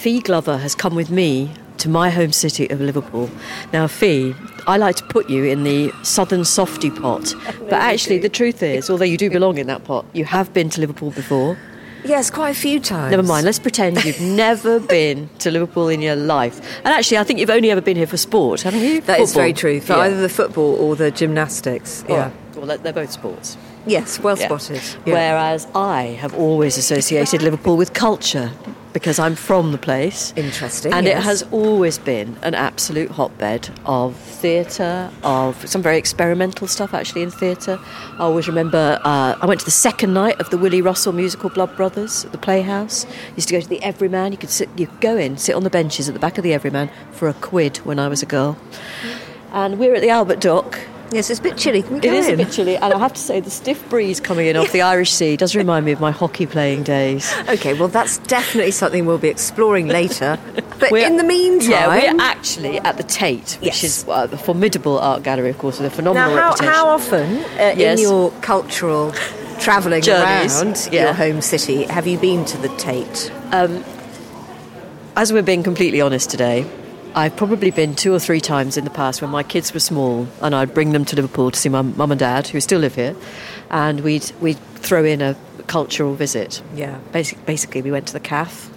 Fi Glover has come with me to my home city of Liverpool. Now, Fi, I like to put you in the southern softy pot, but actually, the truth is, although you do belong in that pot, you have been to Liverpool before. Yes, quite a few times. Never mind, let's pretend you've never been to Liverpool in your life. And actually, I think you've only ever been here for sport, haven't you? That is Football. very true. For Yeah. either the football or the gymnastics. Yeah. Well, they're both sports. Yes, well Yeah. spotted. Yeah. Whereas I have always associated Liverpool with culture because I'm from the place. Interesting, And it has always been an absolute hotbed of theatre, of some very experimental stuff actually in theatre. I always remember uh, I went to the second night of the Willy Russell musical Blood Brothers at the Playhouse. Used to go to the Everyman. You could sit, you could go in, sit on the benches at the back of the Everyman for a quid when I was a girl. And we're at the Albert Dock. Yes, it's a bit chilly. Can we It go is a bit chilly, and I have to say, the stiff breeze coming in off the Irish Sea does remind me of my hockey playing days. Okay, well, that's definitely something we'll be exploring later. But We're- in the meantime. yeah, we're actually at the Tate, which Yes. is uh, a formidable art gallery, of course, with a Now, phenomenal how, reputation. how often uh, Yes. in your cultural travelling around yeah. your home city have you been to the Tate? As we're being completely honest today, I've probably been two or three times in the past when my kids were small, and I'd bring them to Liverpool to see my mum and dad, who still live here, and we'd we'd throw in a cultural visit. Yeah. Basic, basically, we went to the CAF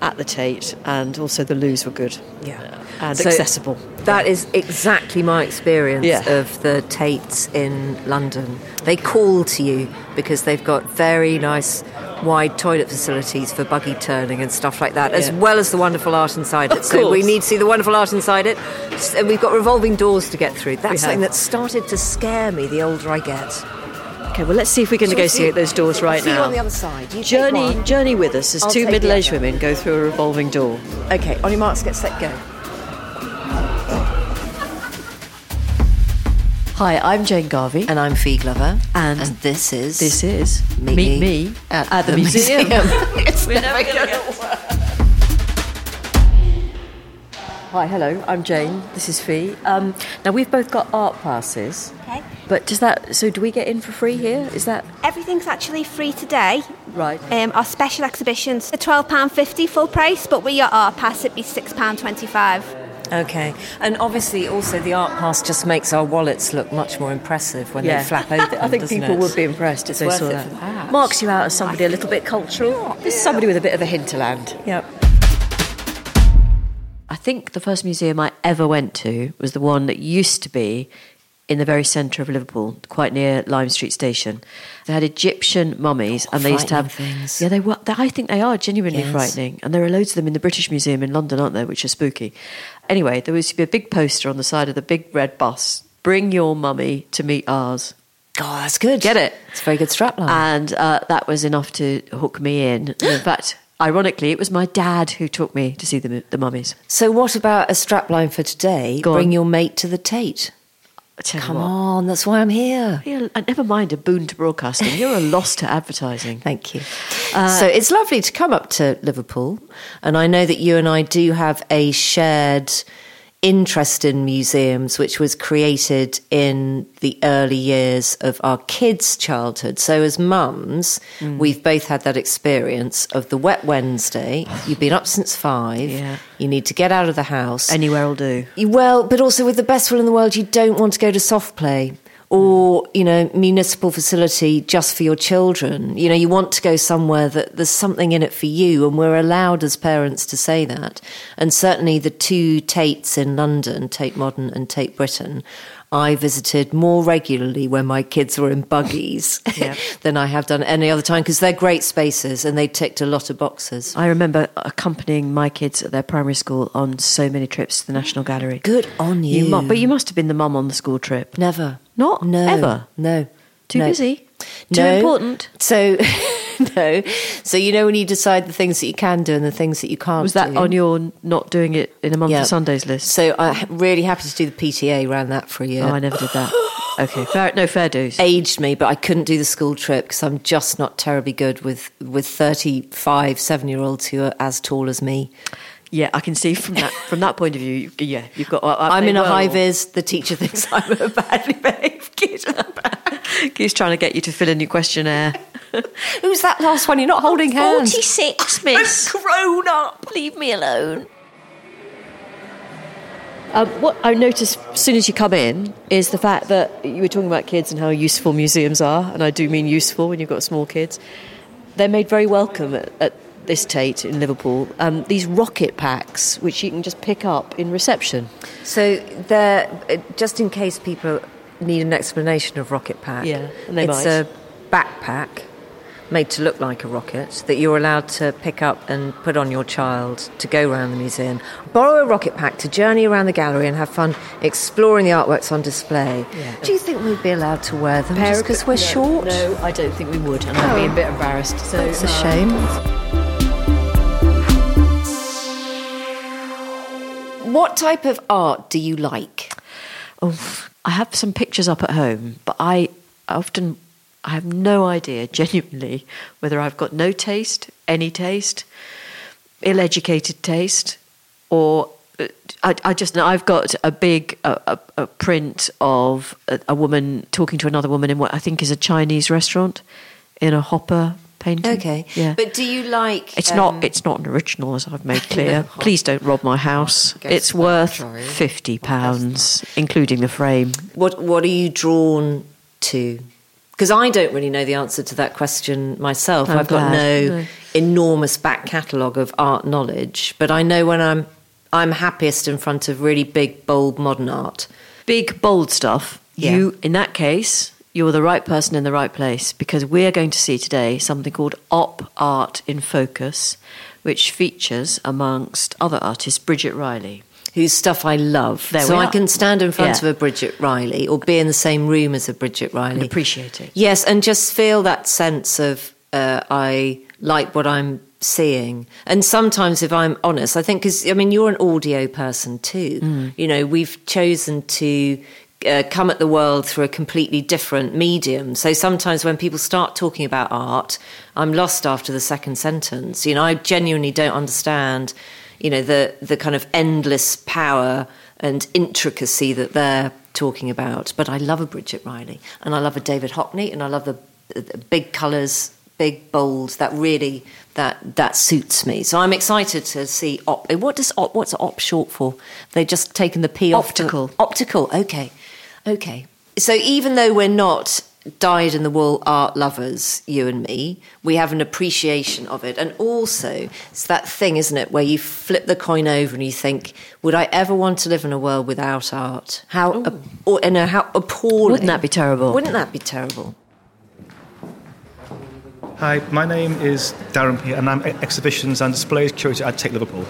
at the Tate, and also the loos were good. Yeah. and So accessible. That is exactly my experience Yeah. of the Tates in London. They call to you because they've got very nice wide toilet facilities for buggy turning and stuff like that, as well as the wonderful art inside it. Of So we need to see the wonderful art inside it. And we've got revolving doors to get through. That's something that started to scare me the older I get. Okay, well, let's see if we can Shall negotiate see- those doors right see you now. on the other side. You Journey, journey with us as I'll two middle-aged women go through a revolving door. Okay, on your marks, get set, go. Hi, I'm Jane Garvey, And I'm Fi Glover. And this is. this is Meet Meet, Me Me at, the, museum. it's We're never never going gonna to Hi, hello, I'm Jane. This is Fi. Um, now we've both got art passes. Okay. But does that? So do we get in for free here? Is that Everything's actually free today. right? Um, our special exhibitions are £12.50 full price, but we are art pass it'd be £6.25. Okay, and obviously also the art pass just makes our wallets look much more impressive when yeah, they flap open. I think people it? would be impressed if they saw it that. that. Marks you out as somebody a little bit cultural. This is somebody with a bit of a hinterland. Yep. I think the first museum I ever went to was the one that used to be in the very centre of Liverpool, quite near Lime Street Station. They had Egyptian mummies, and they used to have things. Yeah, they were. They, I think they are genuinely Yes. frightening, and there are loads of them in the British Museum in London, aren't there? Which are spooky. Anyway, there was to be a big poster on the side of the big red bus: "Bring your mummy to meet ours." Oh, that's good. Get it? It's a very good strapline. And uh, that was enough to hook me in. In fact, ironically, it was my dad who took me to see the, the mummies. so, what about a strapline for today? Bring your mate to the Tate. Come what, on, that's why I'm here. Yeah, uh, never mind a boon to broadcasting. You're a loss to advertising. Thank you. Uh, so it's lovely to come up to Liverpool, and I know that you and I do have a shared interest in museums, which was created in the early years of our kids' childhood. So as mums, mm. we've both had that experience of the wet Wednesday. You've been up since five. Yeah. You need to get out of the house. Anywhere will do. Well, but also with the best will in the world, you don't want to go to soft play or you know municipal facility just for your children. You know, you want to go somewhere that there's something in it for you, and we're allowed as parents to say that. And certainly, the two Tates in London, Tate Modern and Tate Britain. I visited more regularly when my kids were in buggies Yeah. than I have done any other time because they're great spaces and they ticked a lot of boxes. I remember accompanying my kids at their primary school on so many trips to the National Gallery. Good on you. mu- but you must have been the mum on the school trip. Never. Not no, ever? No. Too no. busy? Too No. important? So, no. So you know when you decide the things that you can do and the things that you can't. Was that do? on your not doing it in a month Yeah. of Sundays list? So I'm really happy to do the PTA around that for a year. Oh, I never did that. Okay, fair, no fair dues. Aged me, but I couldn't do the school trip because I'm just not terribly good with with 35 seven year olds who are as tall as me. Yeah, I can see from that from that point of view. Yeah, you've got. I, I'm in a were high vis. The teacher thinks I'm a badly behaved kid. Keeps trying to get you to fill in your questionnaire. Who's that last one? You're not holding hands. 46, miss. grown up. Leave me alone. Um, what I noticed as soon as you come in is the fact that you were talking about kids and how useful museums are, and I do mean useful when you've got small kids. They're made very welcome at, at this Tate in Liverpool. Um, these rocket packs, which you can just pick up in reception. So they're uh, just in case people need an explanation of rocket pack. Yeah, and they it's might. a backpack made to look like a rocket that you're allowed to pick up and put on your child to go around the museum. Borrow a rocket pack to journey around the gallery and have fun exploring the artworks on display. Yeah. Do you think we'd be allowed to wear them just because we're no, short? No, I don't think we would, and I'd be a bit embarrassed. So it's a um, shame. What type of art do you like? Oh, I have some pictures up at home, but I often I have no idea, genuinely, whether I've got no taste, any taste, ill-educated taste, or uh, I, I just know I've got a big a, a, a print of a, a woman talking to another woman in what I think is a Chinese restaurant in a hopper painting. Okay. yeah. But do you like It's um, not. It's not an original, as I've made clear. Please don't rob my house. It's worth fifty pounds, including the frame. What What are you drawn to? Because I don't really know the answer to that question myself. I'm I've got no, No. enormous back catalogue of art knowledge, but I know when I'm I'm happiest in front of really big, bold modern art. Big, bold stuff. Yeah. You, in that case, you're the right person in the right place because we're going to see today something called Op Art in Focus, which features, amongst other artists, Bridget Riley. Whose stuff I love. There so I can stand in front Yeah. of a Bridget Riley or be in the same room as a Bridget Riley. And appreciate it. Yes, and just feel that sense of uh, I like what I'm seeing. And sometimes, if I'm honest, I think because I mean you're an audio person too. Mm. You know, we've chosen to. Uh, come at the world through a completely different medium. So sometimes when people start talking about art, I'm lost after the second sentence. You know, I genuinely don't understand, you know, the the kind of endless power and intricacy that they're talking about. But I love a Bridget Riley, and I love a David Hockney, and I love the, the big colours, big bold. That really that that suits me. So I'm excited to see op. What does op? What's op short for? They've just taken the p off. to- Optical. optical. Okay, okay. So even though we're not dyed in the wool art lovers, you and me, we have an appreciation of it. And also, it's that thing, isn't it, where you flip the coin over and you think, would I ever want to live in a world without art? How, ap- or, you know, how appalling. Wouldn't that be terrible? Wouldn't that be terrible? Hi, my name is Darren Pih, and I'm exhibitions and displays curator at Tate Liverpool.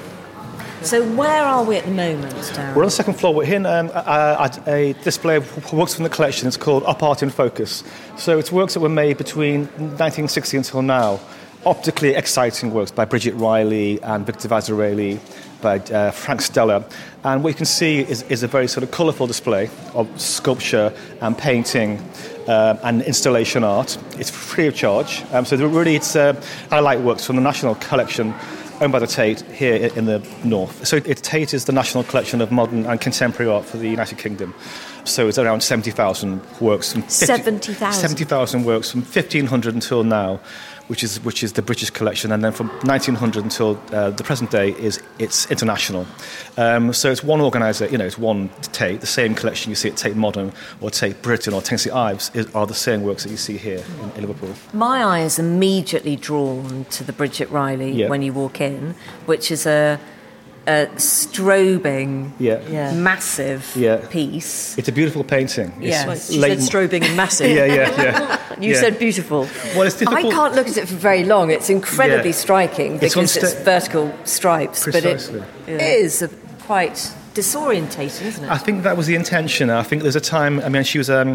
So where are we at the moment, Darren? We're on the second floor. We're here um, uh, at a display of works from the collection. It's called Op Art in Focus. So it's works that were made between 1960 until now. Optically exciting works by Bridget Riley and Victor Vasarely, by uh, Frank Stella. And what you can see is, is a very sort of colourful display of sculpture and painting um, and installation art. It's free of charge. Um, so really it's uh, highlight works from the National Collection owned by the Tate here in the north. So Tate is the national collection of modern and contemporary art for the United Kingdom. So it's around 70,000 works. From 50 70,000? 70,000 works from 1500 until now, which is, which is the British collection. And then from 1900 until uh, the present day is it's international. Um, so it's one organiser, you know, it's one Tate. The same collection you see at Tate Modern or Tate Britain or Tate St Ives is, are the same works that you see here in, in Liverpool. My eye is immediately drawn to the Bridget Riley Yeah. when you walk in, which is a, a strobing, Yeah. Yeah. massive Yeah. piece. It's a beautiful painting. It's Yes. She late- said strobing and massive. Yeah, yeah, yeah. You yeah. said beautiful. Well, it's difficult. I can't look at it for very long. It's incredibly Yeah. striking because it's, sta- vertical stripes, Precisely. but it is a, quite disorientating, isn't it? I think that was the intention. I think there's a time. I mean, she was um,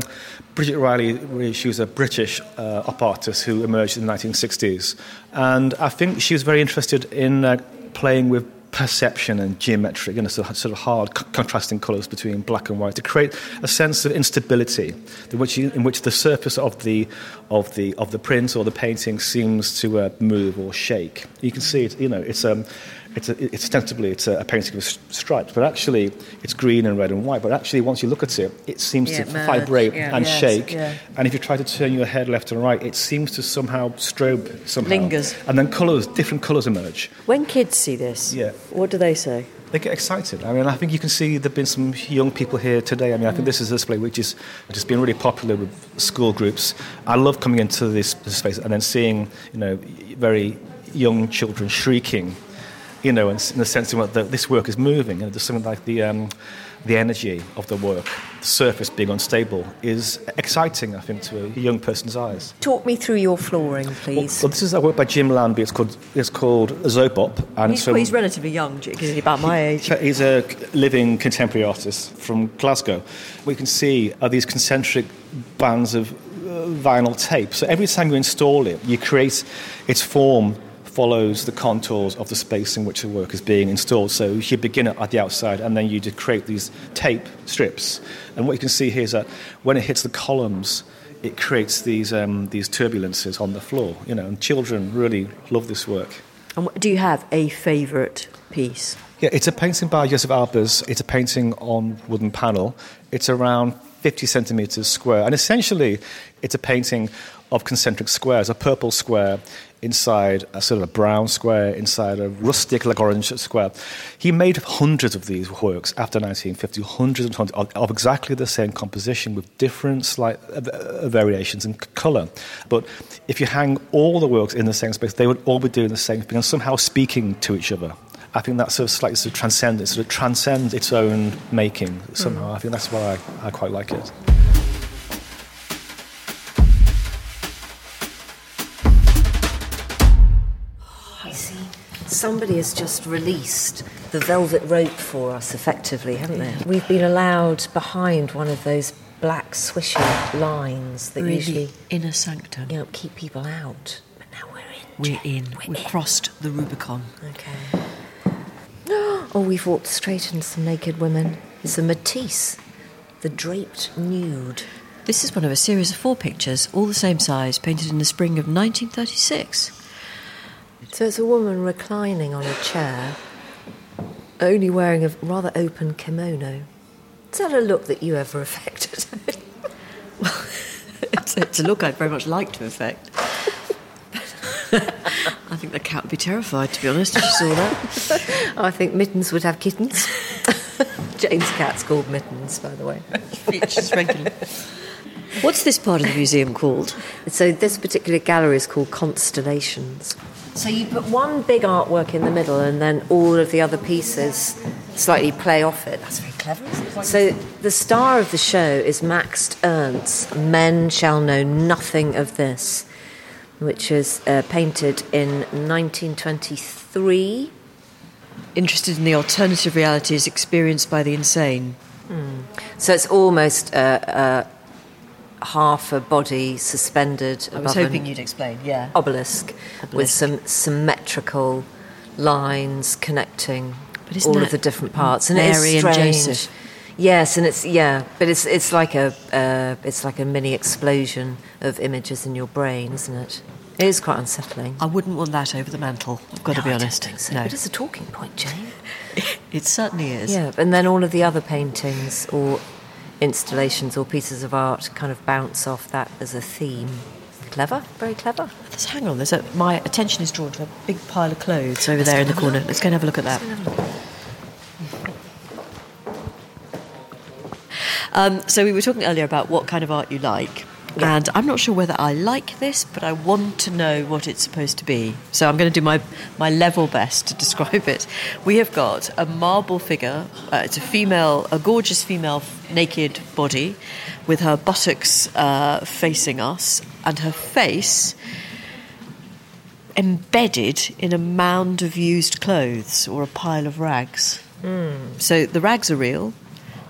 Bridget Riley. She was a British uh, op artist who emerged in the 1960s, and I think she was very interested in uh, playing with perception and geometric, know, sort of, sort of hard contrasting colours between black and white to create a sense of instability in which, you, in which the surface of the, of, the, of the print or the painting seems to uh, move or shake. You can see it, you know, it's, um, it's, a, it's ostensibly it's a, painting of stripes, but actually it's green and red and white. But actually, once you look at it, it seems Yeah, to merge, vibrate yeah. and Yes, shake. yeah. And if you try to turn your head left and right, it seems to somehow strobe somehow. Lingers. And then colours, different colours emerge. When kids see this, Yeah. what do they say? They get excited. I mean, I think you can see there've been some young people here today. I mean, I think mm. this is a display which is has been really popular with school groups. I love coming into this, this space and then seeing, you know, very young children shrieking, you know, in, in the sense that this work is moving. And there's something like the um, the energy of the work, the surface being unstable, is exciting. I think to a young person's eyes. Talk me through your flooring, please. well, this is a work by Jim Lambie. It's called it's called Zobop, and He's, well, he's relatively young, he's about my age. so He's a living contemporary artist from Glasgow. What you can see are these concentric bands of uh, vinyl tape. So every time you install it, you create its form follows the contours of the space in which the work is being installed. So you begin at the outside, and then you just create these tape strips. And what you can see here is that when it hits the columns, it creates these um, these turbulences on the floor. You know, and children really love this work. And what- do you have a favourite piece? Yeah, it's a painting by Josef Albers. It's a painting on wooden panel. It's around 50 centimeters square. And essentially, it's a painting of concentric squares, a purple square inside a sort of a brown square, inside a rustic, like orange square. He made hundreds of these works after 1950, hundreds and hundreds of, of exactly the same composition with different slight uh, uh, variations in colour. But if you hang all the works in the same space, they would all be doing the same thing and somehow speaking to each other. I think that's sort of slightly sort of transcendent, sort of transcends its own making somehow. I think that's why I, I quite like it. Somebody has just released the velvet rope for us, effectively, haven't they? We've been allowed behind one of those black swishy lines that usually inner sanctum. you know, keep people out. But now we're in. We're in. We're We've crossed the Rubicon. Okay. Oh, we've walked straight into some naked women. It's a Matisse, the draped nude. This is one of a series of four pictures, all the same size, painted in the spring of 1936. So it's a woman reclining on a chair, only wearing a rather open kimono. Is that a look that you ever affected? it's, it's a look I'd very much like to affect. I think the cat would be terrified, to be honest, if she saw that. I think Mittens would have kittens. James' cat's called Mittens, by the way. Features regularly. What's this part of the museum called? So this particular gallery is called Constellations. So you put one big artwork in the middle, and then all of the other pieces slightly play off it. That's very clever. Isn't it? So the star of the show is Max Ernst's "Men Shall Know Nothing of This," which is uh, painted in 1923. Interested in the alternative realities experienced by the insane. So it's almost uh, uh, half a body suspended I was above an hoping you'd explain, yeah. obelisk, with some symmetrical lines connecting all of the different parts. And Mary it's and strange. Joseph? Yes, and it's yeah, but it's it's like a uh, it's like a mini explosion of images in your brain, isn't it? It is quite unsettling. I wouldn't want that over the mantle, I've got to be honest. so. No. But it's a talking point, Jane. It certainly is. Yeah, and then all of the other paintings or installations or pieces of art kind of bounce off that as a theme. Clever, very clever. Let's hang on. There's a, my attention is drawn to a big pile of clothes over there in the corner. Let's go and have a look at that. Um, so we were talking earlier about what kind of art you like. And I'm not sure whether I like this, but I want to know what it's supposed to be. So I'm going to do my, my level best to describe it. We have got a marble figure. Uh, it's a female, a gorgeous female naked body with her buttocks uh, facing us and her face embedded in a mound of used clothes or a pile of rags. So the rags are real,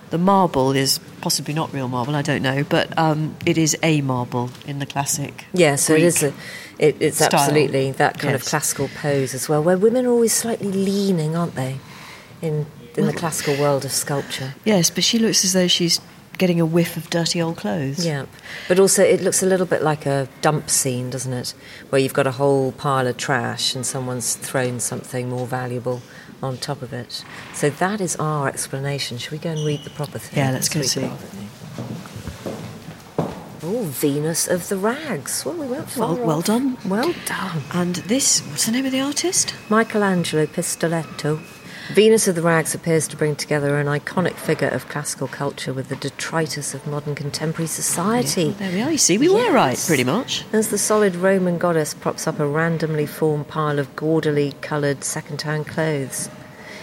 the marble is possibly not real marble. I don't know, but um, it is a marble in the classic. Yeah, so Greek it is. A, it, it's style. absolutely that kind of classical pose as well, where women are always slightly leaning, aren't they? In in the classical world of sculpture. Yes, but she looks as though she's getting a whiff of dirty old clothes. Yeah, but also it looks a little bit like a dump scene, doesn't it? Where you've got a whole pile of trash and someone's thrown something more valuable on top of it. So that is our explanation. Should we go and read the proper thing? Yeah, let's go see. Oh, Venus of the Rags. Well, we went Well, well off. done. Well done. And this, what's the name of the artist? Michelangelo Pistoletto. Venus of the Rags appears to bring together an iconic figure of classical culture with the detritus of modern contemporary society. There we are. You see, we were right, pretty much. As the solid Roman goddess props up a randomly formed pile of gaudily coloured second-hand clothes.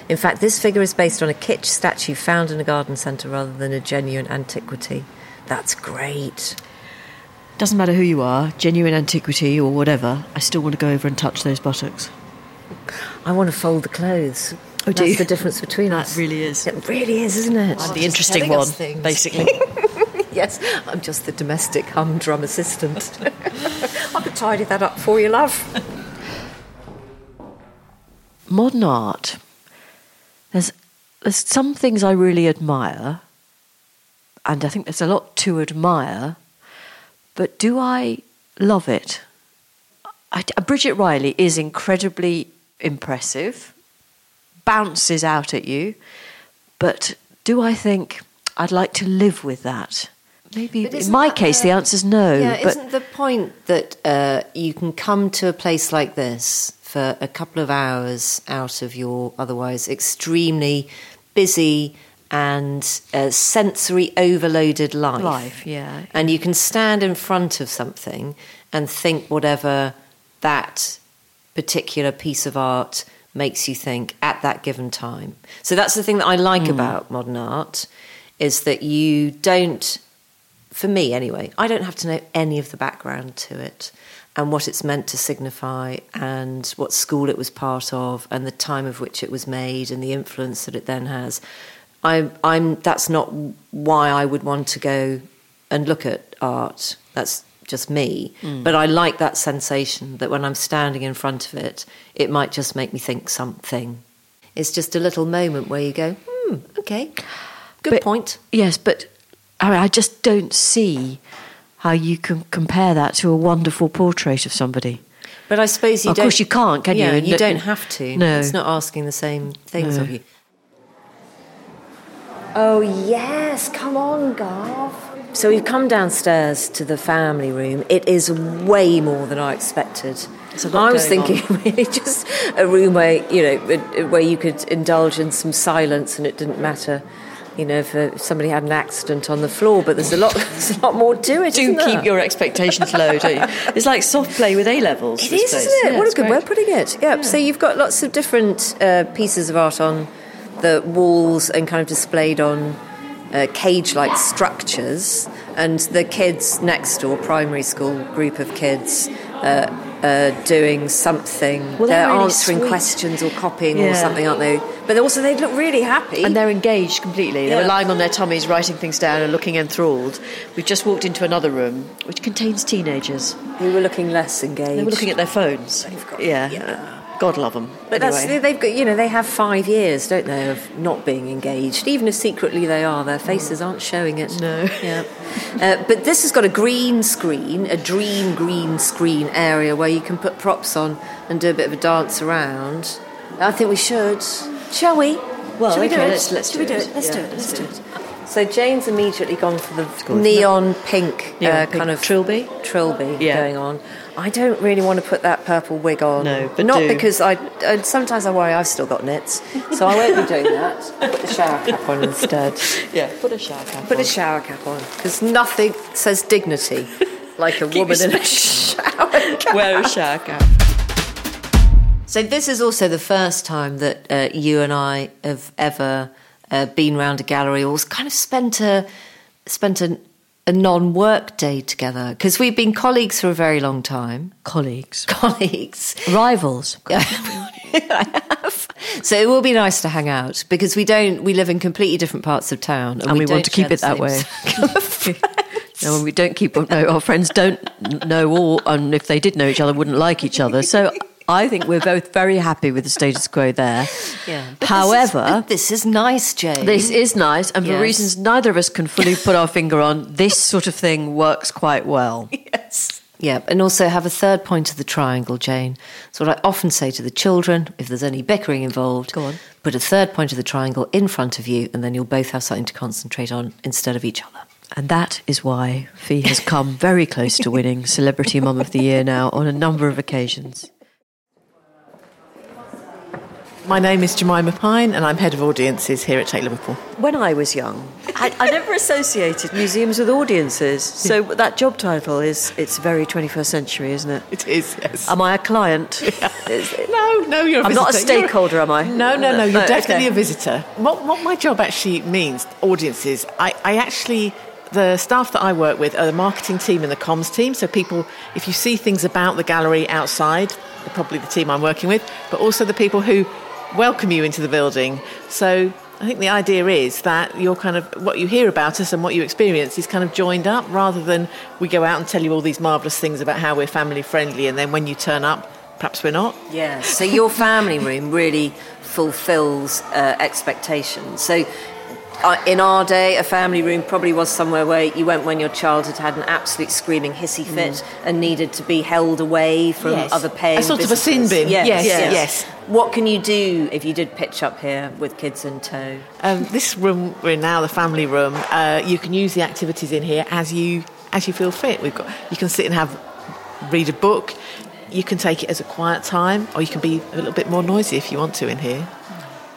In fact, this figure is based on a kitsch statue found in a garden centre rather than a genuine antiquity. That's great. Doesn't matter who you are, genuine antiquity or whatever. I still want to go over and touch those buttocks. I want to fold the clothes. Oh, do That's you? the difference between That us. really is. It really is, isn't it? I'm the interesting one, basically. yes, I'm just the domestic humdrum assistant. I could tidy that up for you, love. Modern art. There's there's some things I really admire, and I think there's a lot to admire. But do I love it? I, Bridget Riley is incredibly impressive, bounces out at you, but do I think I'd like to live with that? Maybe in my case, the- the is no. Yeah, but isn't the point that uh, you can come to a place like this for a couple of hours out of your otherwise extremely busy and uh, sensory overloaded life? Life, yeah. And you can stand in front of something and think whatever that particular piece of art makes you think at that given time. So that's the thing that I like hmm. about modern art is that you don't for me anyway, I don't have to know any of the background to it and what it's meant to signify and what school it was part of and the time of which it was made and the influence that it then has. I, I'm that's not why I would want to go and look at art. That's just me. But I like that sensation that when I'm standing in front of it, it might just make me think something. It's just a little moment where you go, hmm, okay, good But- point. Yes, but I, mean, I just don't see how you can compare that to a wonderful portrait of somebody. But I suppose you Of don't. course you can't, can you? yeah, And you don't have to. no. It's not asking the same things No. of you. Oh, yes. Come on, Garth. So we've come downstairs to the family room. It is way more than I expected. A lot I was thinking really just a room where, you know, where you could indulge in some silence and it didn't matter. You know, if uh, somebody had an accident on the floor, but there's a lot, there's a lot more to it. Do keep there? your expectations low, don't you? It's like soft play with A levels. It is, isn't it? what a good way of putting it. Yeah. So you've got lots of different uh, pieces of art on the walls and kind of displayed on uh, cage-like structures, and the kids next door, primary school group of kids. Uh, uh, doing something, Well, they're they're really answering sweet. questions or copying or something, aren't they? But also, they look really happy. And they're engaged completely. They Yeah. were lying on their tummies, writing things down and looking enthralled. We've just walked into another room which contains teenagers. who were looking less engaged. They were looking at their phones. got- yeah. yeah. God love them. But that's they've got you know they have five years, don't they, of not being engaged. Even if secretly they are, their faces aren't showing it. No. Yeah. Uh, but this has got a green screen, a dream green screen area where you can put props on and do a bit of a dance around. I think we should. Shall we? Well, Shall we do it? let's- let's do we do it. it? Let's Yeah, do it. Let's do it. So Jane's immediately gone for the neon pink, Neon uh, pink kind of trilby? trilby Yeah. going on. I don't really want to put that purple wig on. No, but not do. because I. Uh, sometimes I worry I've still got nits, so I won't be doing that. I'll put the shower cap on instead. Yeah, put a shower cap Put on. a shower cap on because nothing says dignity like a woman in a shower cap. Wear a shower cap. So this is also the first time that uh, you and I have ever uh, been round a gallery or kind of spent a spent a, a non-work day together because we've been colleagues for a very long time. Colleagues. Colleagues. Rivals. So it will be nice to hang out because we don't. We live in completely different parts of town, and, we, don't want to keep it that way. no, we don't keep no, our friends don't know all, and if they did know each other, wouldn't like each other. So I think we're both very happy with the status quo there. Yeah. However, this is, this is nice, Jane. this is nice, and for reasons neither of us can fully put our finger on, this sort of thing works quite well. Yes. Yeah, and also have a third point of the triangle, Jane. It's what I often say to the children if there's any bickering involved. Go on. Put a third point of the triangle in front of you, and then you'll both have something to concentrate on instead of each other. And that is why Fi has come very close to winning Celebrity Mum of the Year now on a number of occasions. My name is Jemima Pyne, and I'm head of audiences here at Tate Liverpool. When I was young, I, I never associated museums with audiences. So that job title is it's very 21st century, isn't it? It is, yes. Am I a client? Is it- no, no, you're a I'm not a visitor. Stakeholder, am I? No, no, no, you're No, definitely okay. a visitor. What, what my job actually means, audiences, I, I actually, the staff that I work with are the marketing team and the comms team. So people, if you see things about the gallery outside, they're probably the team I'm working with, but also the people who welcome you into the building. So I think the idea is that you're kind of what you hear about us and what you experience is kind of joined up rather than we go out and tell you all these marvelous things about how we're family friendly and then when you turn up, perhaps we're not. Yeah, so your family room really fulfills uh, expectations. So, uh, in our day, a family room probably was somewhere where you went when your child had had an absolute screaming hissy fit and needed to be held away from Yes. other paying A sort of a sin bin. Yes, yes. What can you do if you did pitch up here with kids in tow? Um, this room we're in now, the family room, uh, you can use the activities in here as you as you feel fit. We've got you can sit and have read a book. You can take it as a quiet time, or you can be a little bit more noisy if you want to in here.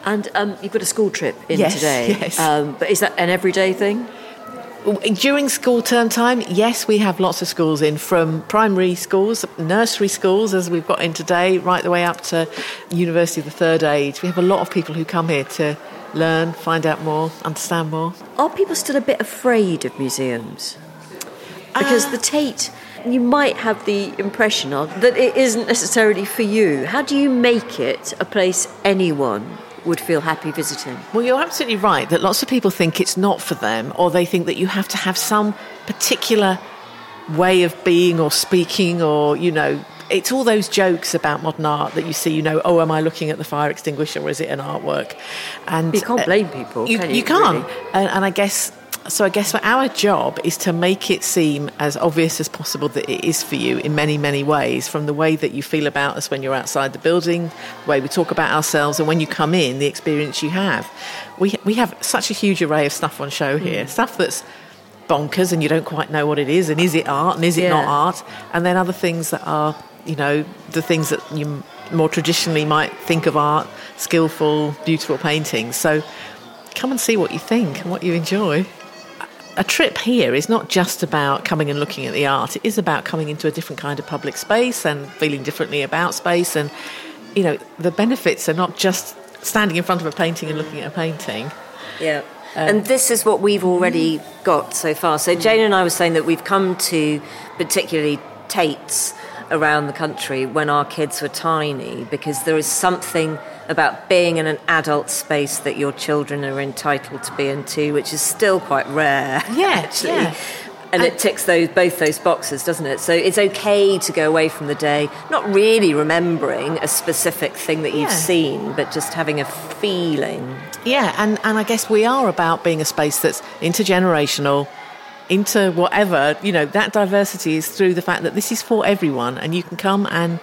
And um, you've got a school trip in Yes, today. yes. Um, but is that an everyday thing? During school term time, yes, we have lots of schools in from primary schools, nursery schools, as we've got in today, right the way up to university of the third age. We have a lot of people who come here to learn, find out more, understand more. Are people still a bit afraid of museums? Because Uh, the Tate, you might have the impression of that it isn't necessarily for you. How do you make it a place anyone would feel happy visiting? Well, you're absolutely right that lots of people think it's not for them, or they think that you have to have some particular way of being or speaking, or, you know, it's all those jokes about modern art that you see, you know, oh, am I looking at the fire extinguisher or is it an artwork? And You can't uh, blame people, You, can you, can't. really? And, and I guess. So I guess our job is to make it seem as obvious as possible that it is for you in many, many ways, from the way that you feel about us when you're outside the building, the way we talk about ourselves, and when you come in, the experience you have. We, we have such a huge array of stuff on show here, hmm. stuff that's bonkers and you don't quite know what it is, and is it art and is it not art, and then other things that are, you know, the things that you more traditionally might think of art, skillful, beautiful paintings. So come and see what you think and what you enjoy. A trip here is not just about coming and looking at the art. It is about coming into a different kind of public space and feeling differently about space. And, you know, the benefits are not just standing in front of a painting and looking at a painting. Yeah. Um, and this is what we've already got so far. So Jane and I were saying that we've come to particularly Tate's around the country when our kids were tiny because there is something about being in an adult space that your children are entitled to be into, which is still quite rare. Yeah, actually. yeah. And it ticks those both those boxes, doesn't it? So it's okay to go away from the day, not really remembering a specific thing that you've seen, but just having a feeling. Yeah, and, and I guess we are about being a space that's intergenerational, into whatever, you know, that diversity is through the fact that this is for everyone and you can come and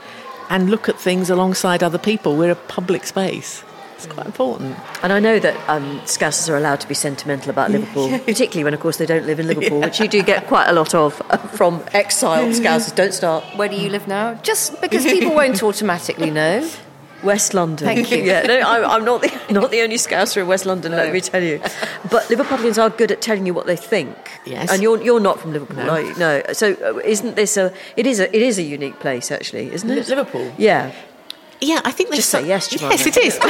and look at things alongside other people. We're a public space. It's quite important. And I know that um, Scousers are allowed to be sentimental about Liverpool, particularly when, of course, they don't live in Liverpool, which you do get quite a lot of uh, from exiled Scousers. Don't start. Where do you live now? Just because people won't automatically know. West London. Thank you. Yeah, no, I'm, I'm not the not the only Scouser in West London. Let me tell you. But Liverpudlians are good at telling you what they think. Yes. And you're you're not from Liverpool, No. are you? No. So uh, isn't this a? It is a. It is a unique place, actually, isn't it? Liverpool? Yeah. Yeah, I think Just say yes, Jemima. Yes, it is.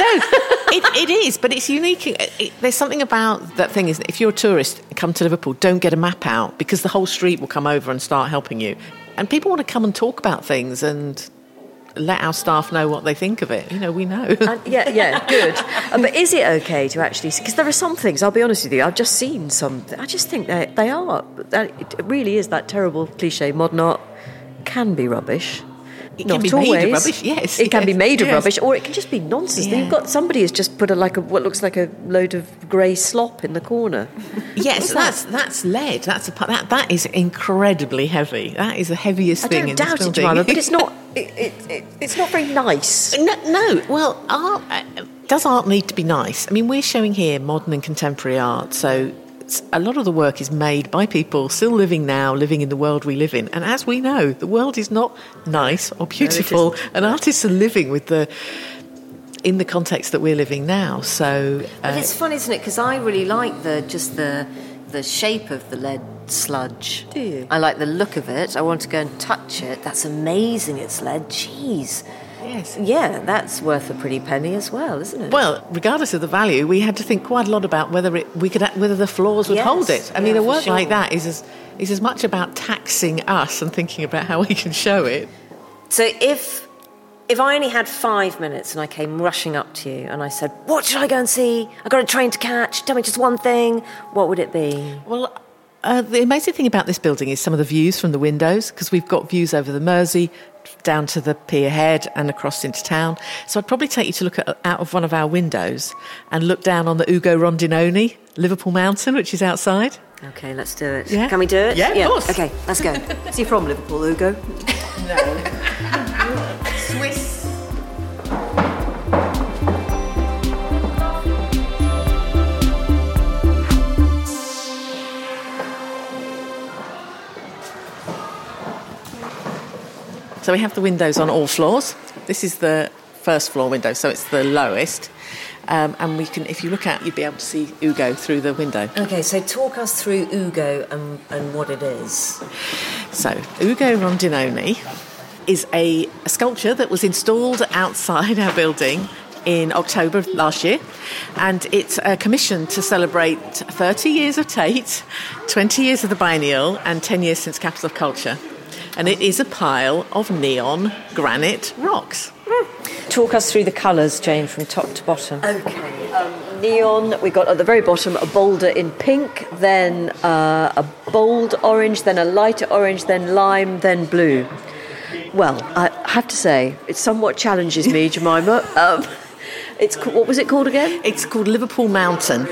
No, it, it is, but it's unique. It, it- there's something about that thing is that if you're a tourist, come to Liverpool, don't get a map out because the whole street will come over and start helping you. And people want to come and talk about things and let our staff know what they think of it. You know, we know. And yeah, yeah, good. Uh, but is it okay to actually? Because there are some things. I'll be honest with you. I've just seen some. I just think they they are. That it really is that terrible cliche. Modern art can be rubbish. It Not can be always. made of rubbish, yes, It can be yes, made of yes. rubbish, or it can just be nonsense. Yeah. You've got somebody has just put a like a what looks like a load of grey slop in the corner. yes, that's that's lead. That's a that that is incredibly heavy. That is the heaviest I thing don't in doubt it. Jemima, but it's not. It, it, it, it's not very nice. No, no. Well, art uh, does art need to be nice? I mean, we're showing here modern and contemporary art, so a lot of the work is made by people still living now, living in the world we live in. And as we know, the world is not nice or beautiful, and artists are living with the in the context that we're living now. So, But uh, it's fun, isn't it? Because I really like the just the the shape of the lead sludge. Do you? I like the look of it. I want to go and touch it. That's amazing. It's lead. Jeez. Yes. Yeah, that's worth a pretty penny as well, isn't it? Well, regardless of the value, we had to think quite a lot about whether it, we could whether the floors would Yes, hold it. I mean, a work like that is as is as much about taxing us and thinking about how we can show it. So if if I only had five minutes and I came rushing up to you and I said, "What should I go and see? I got a train to catch. Tell me just one thing." What would it be? Well, uh, the amazing thing about this building is some of the views from the windows, because we've got views over the Mersey, down to the pier head and across into town. So I'd probably take you to look at, out of one of our windows and look down on the Ugo Rondinone, Liverpool Mountain, which is outside. Okay, let's do it. Yeah? Can we do it? Yeah, of course. Okay, let's go. Is he from Liverpool, Ugo? Swiss. So we have the windows on all floors. This is the first floor window, so it's the lowest. Um, and we can, if you look out, you'd be able to see Ugo through the window. Okay, so talk us through Ugo and, and what it is. So, Ugo Rondinone is a, a sculpture that was installed outside our building in October of last year, and it's a commission to celebrate 30 years of Tate, 20 years of the Biennial, and 10 years since Capital of Culture. And it is a pile of neon granite rocks. Talk us through the colours, Jane, from top to bottom. Okay. Um, neon. We got at the very bottom a boulder in pink, then uh, a bold orange, then a lighter orange, then lime, then blue. Well, I have to say, it somewhat challenges me, Jemima. Um, it's what was it called again? It's called Liverpool Mountain.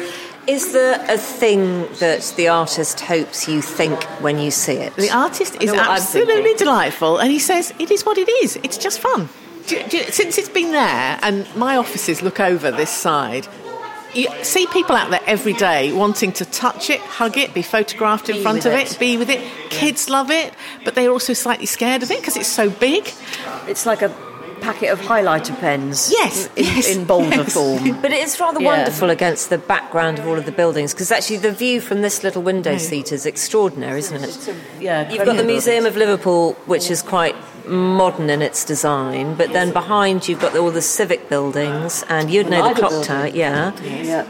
Is there a thing that the artist hopes you think when you see it? The artist is know what I'm absolutely delightful, and he says it is what it is. It's just fun. Do do since it's been there, and my offices look over this side, you see people out there every day wanting to touch it, hug it, be photographed in Be front of it. it, be with it. Kids love it, but they're also slightly scared of it because it's so big. It's like a packet of highlighter pens. Yes, in, yes, in boulder yes. form. But it's rather Yeah. wonderful against the background of all of the buildings because actually the view from this little window seat is extraordinary, isn't it? Yeah, You've got the. Museum of Liverpool, which is quite modern in its design, but then behind you've got all the civic buildings, and you'd know the clock tower, yeah. Yeah.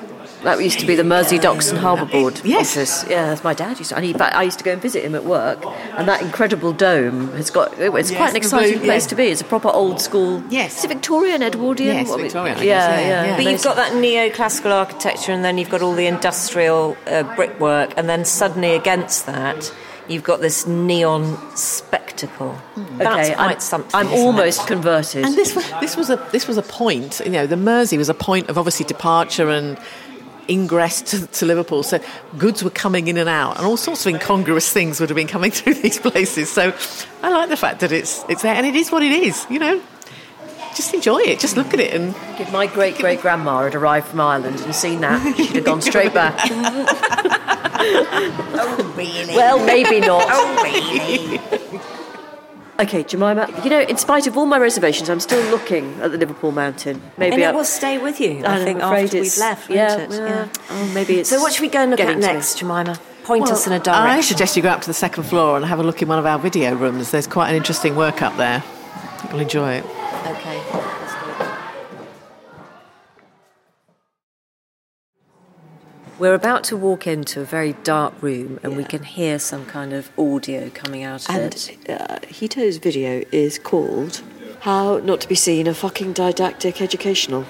That used to be the Mersey Docks and Harbour Board Yes. office. Yeah, that's my dad used to. And he, I used to go and visit him at work, and that incredible dome has got. It's Yes, quite an exciting blue- place yeah. to be. It's a proper old school. Yes. Is it Victorian, Edwardian? Yes, What we- Victorian, I Yeah, guess, yeah, yeah. yeah. But you've got that neoclassical architecture, and then you've got all the industrial uh, brickwork, and then suddenly against that, you've got this neon spectacle. That's Okay, quite I'm, something. I'm isn't it? almost converted. And this was, this was a this was a point. You know, the Mersey was a point of obviously departure and ingress to, to Liverpool. So goods were coming in and out, and all sorts of incongruous things would have been coming through these places. So I like the fact that it's it's there, and it is what it is. You know, just enjoy it. Just look at it, and If my great great grandma had arrived from Ireland and seen that, she'd have gone straight back. Oh, really? well, maybe not. oh, really? Okay, Jemima, you know, in spite of all my reservations, I'm still looking at the Liverpool Mountain. Maybe and it I- will stay with you, I I'm think, afraid after we've it's- left, won't yeah, it? yeah. Oh, maybe it's. So what should we go and look at getting to next, Jemima? Point us in a direction. I suggest you go up to the second floor and have a look in one of our video rooms. There's quite an interesting work up there. You'll enjoy it. We're about to walk into a very dark room and we can hear some kind of audio coming out of And it. uh, Hito's video is called How not to be seen, a fucking didactic educational.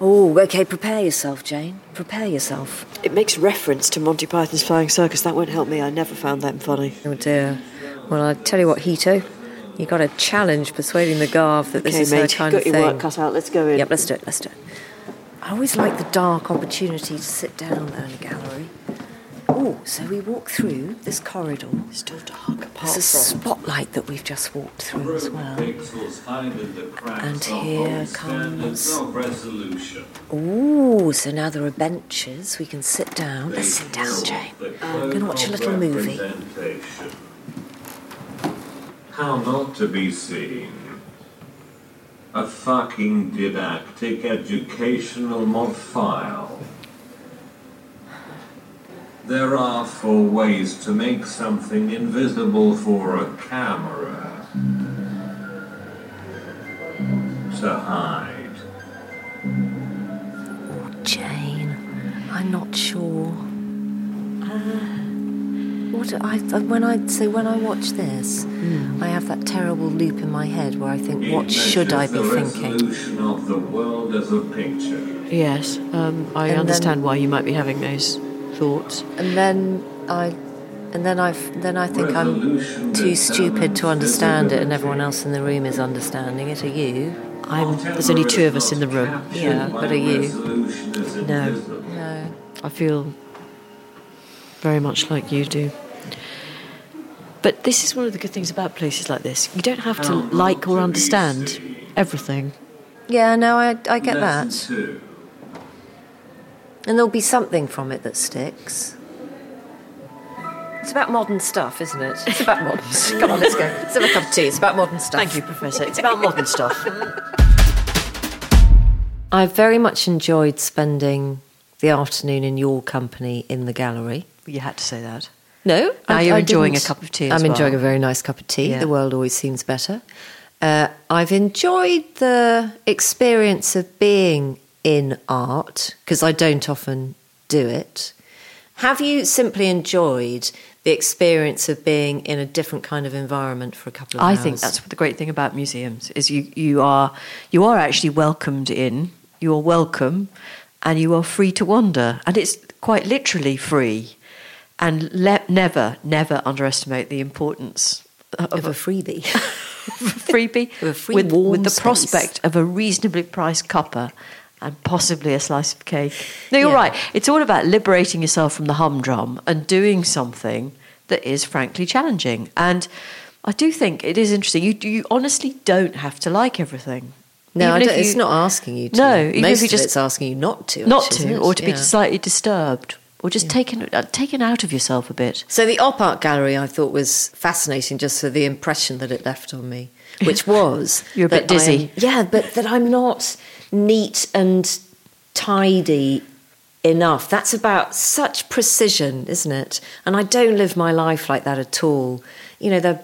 Oh, okay, prepare yourself, Jane. Prepare yourself. It makes reference to Monty Python's Flying Circus. That won't help me. I never found them funny. Oh dear. Well, I tell you what, Hito, you got a challenge persuading the Garv that this okay, is mate, her kind got of your thing. work cut out. Let's go in. Yep, let's do it. Let's do it. I always like the dark opportunity to sit down there in a gallery. Oh, so we walk through this corridor. Still dark apart There's a spotlight that we've just walked through as well. Pixels hide in the cracks And here comes- of resolution. Ooh, so now there are benches. We can sit down. Let's sit down, Jane. I'm going to watch a little movie. Representation. How not to be seen? A fucking didactic educational mod file. There are four ways to make something invisible for a camera. To hide. Oh, Jane, I'm not sure. Uh, what I when I so when I watch this, I have that terrible loop in my head where I think, what should I be the thinking? of the world as a picture. Yes, um, I And understand then- why you might be having those thoughts. And then I, and then I, then I think I'm too stupid to understand it, and everyone else in the room is understanding it. Are you? I'm. There's only two of us in the room. Yeah, but are you? No. No. I feel very much like you do. But this is one of the good things about places like this. You don't have to like or understand everything. Yeah, no, I, I get that. Two. And there'll be something from it that sticks. It's about modern stuff, isn't it? It's about modern stuff. Come on, let's go. Let's have a cup of tea. It's about modern stuff. Thank you, Professor. It's about modern stuff. I very much enjoyed spending the afternoon in your company in the gallery. You had to say that. No, Now I- you're I enjoying didn't. a cup of tea as I'm enjoying a very nice cup of tea. Yeah. The world always seems better. Uh, I've enjoyed the experience of being in art because I don't often do it. Have you simply enjoyed the experience of being in a different kind of environment for a couple of I hours? think that's the great thing about museums is you, you are you are actually welcomed in. You are welcome, and you are free to wander, and it's quite literally free. And le- never, never underestimate the importance of, of a freebie. freebie Of a free with, with the space. prospect of a reasonably priced cuppa and possibly a slice of cake. No, you're Yeah. right. It's all about liberating yourself from the humdrum and doing something that is frankly challenging. And I do think it is interesting. You you honestly don't have to like everything. No, don't, it's not asking you to. No, even if you just- it's asking you not to. not actually, to, or to be slightly disturbed, or just taken uh, taken out of yourself a bit. So the op art gallery I thought was fascinating just for the impression that it left on me, which was You're a bit I am- dizzy. yeah, but that I'm not neat and tidy enough. That's about such precision, isn't it? And I don't live my life like that at all. You know, the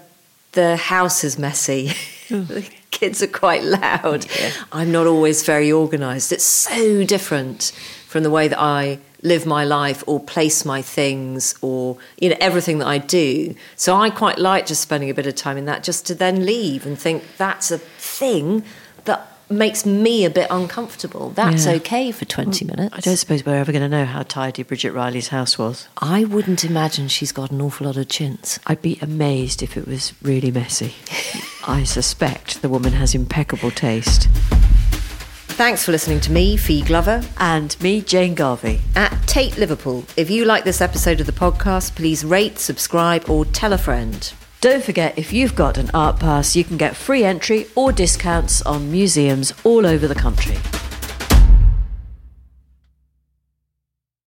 the house is messy. the kids are quite loud. I'm not always very organized. It's so different from the way that I live my life or place my things or you know everything that I do. So I quite like just spending a bit of time in that just to then leave and think that's a thing that makes me a bit uncomfortable. That's Yeah. okay for 20 mm, minutes. I don't suppose we're ever going to know how tidy Bridget Riley's house was. I wouldn't imagine she's got an awful lot of chintz. I'd be amazed if it was really messy. I suspect the woman has impeccable taste. Thanks for listening to me, Fi Glover, And me, Jane Garvey. at Tate Liverpool. If you like this episode of the podcast, please rate, subscribe, or tell a friend. Don't forget, if you've got an art pass, you can get free entry or discounts on museums all over the country.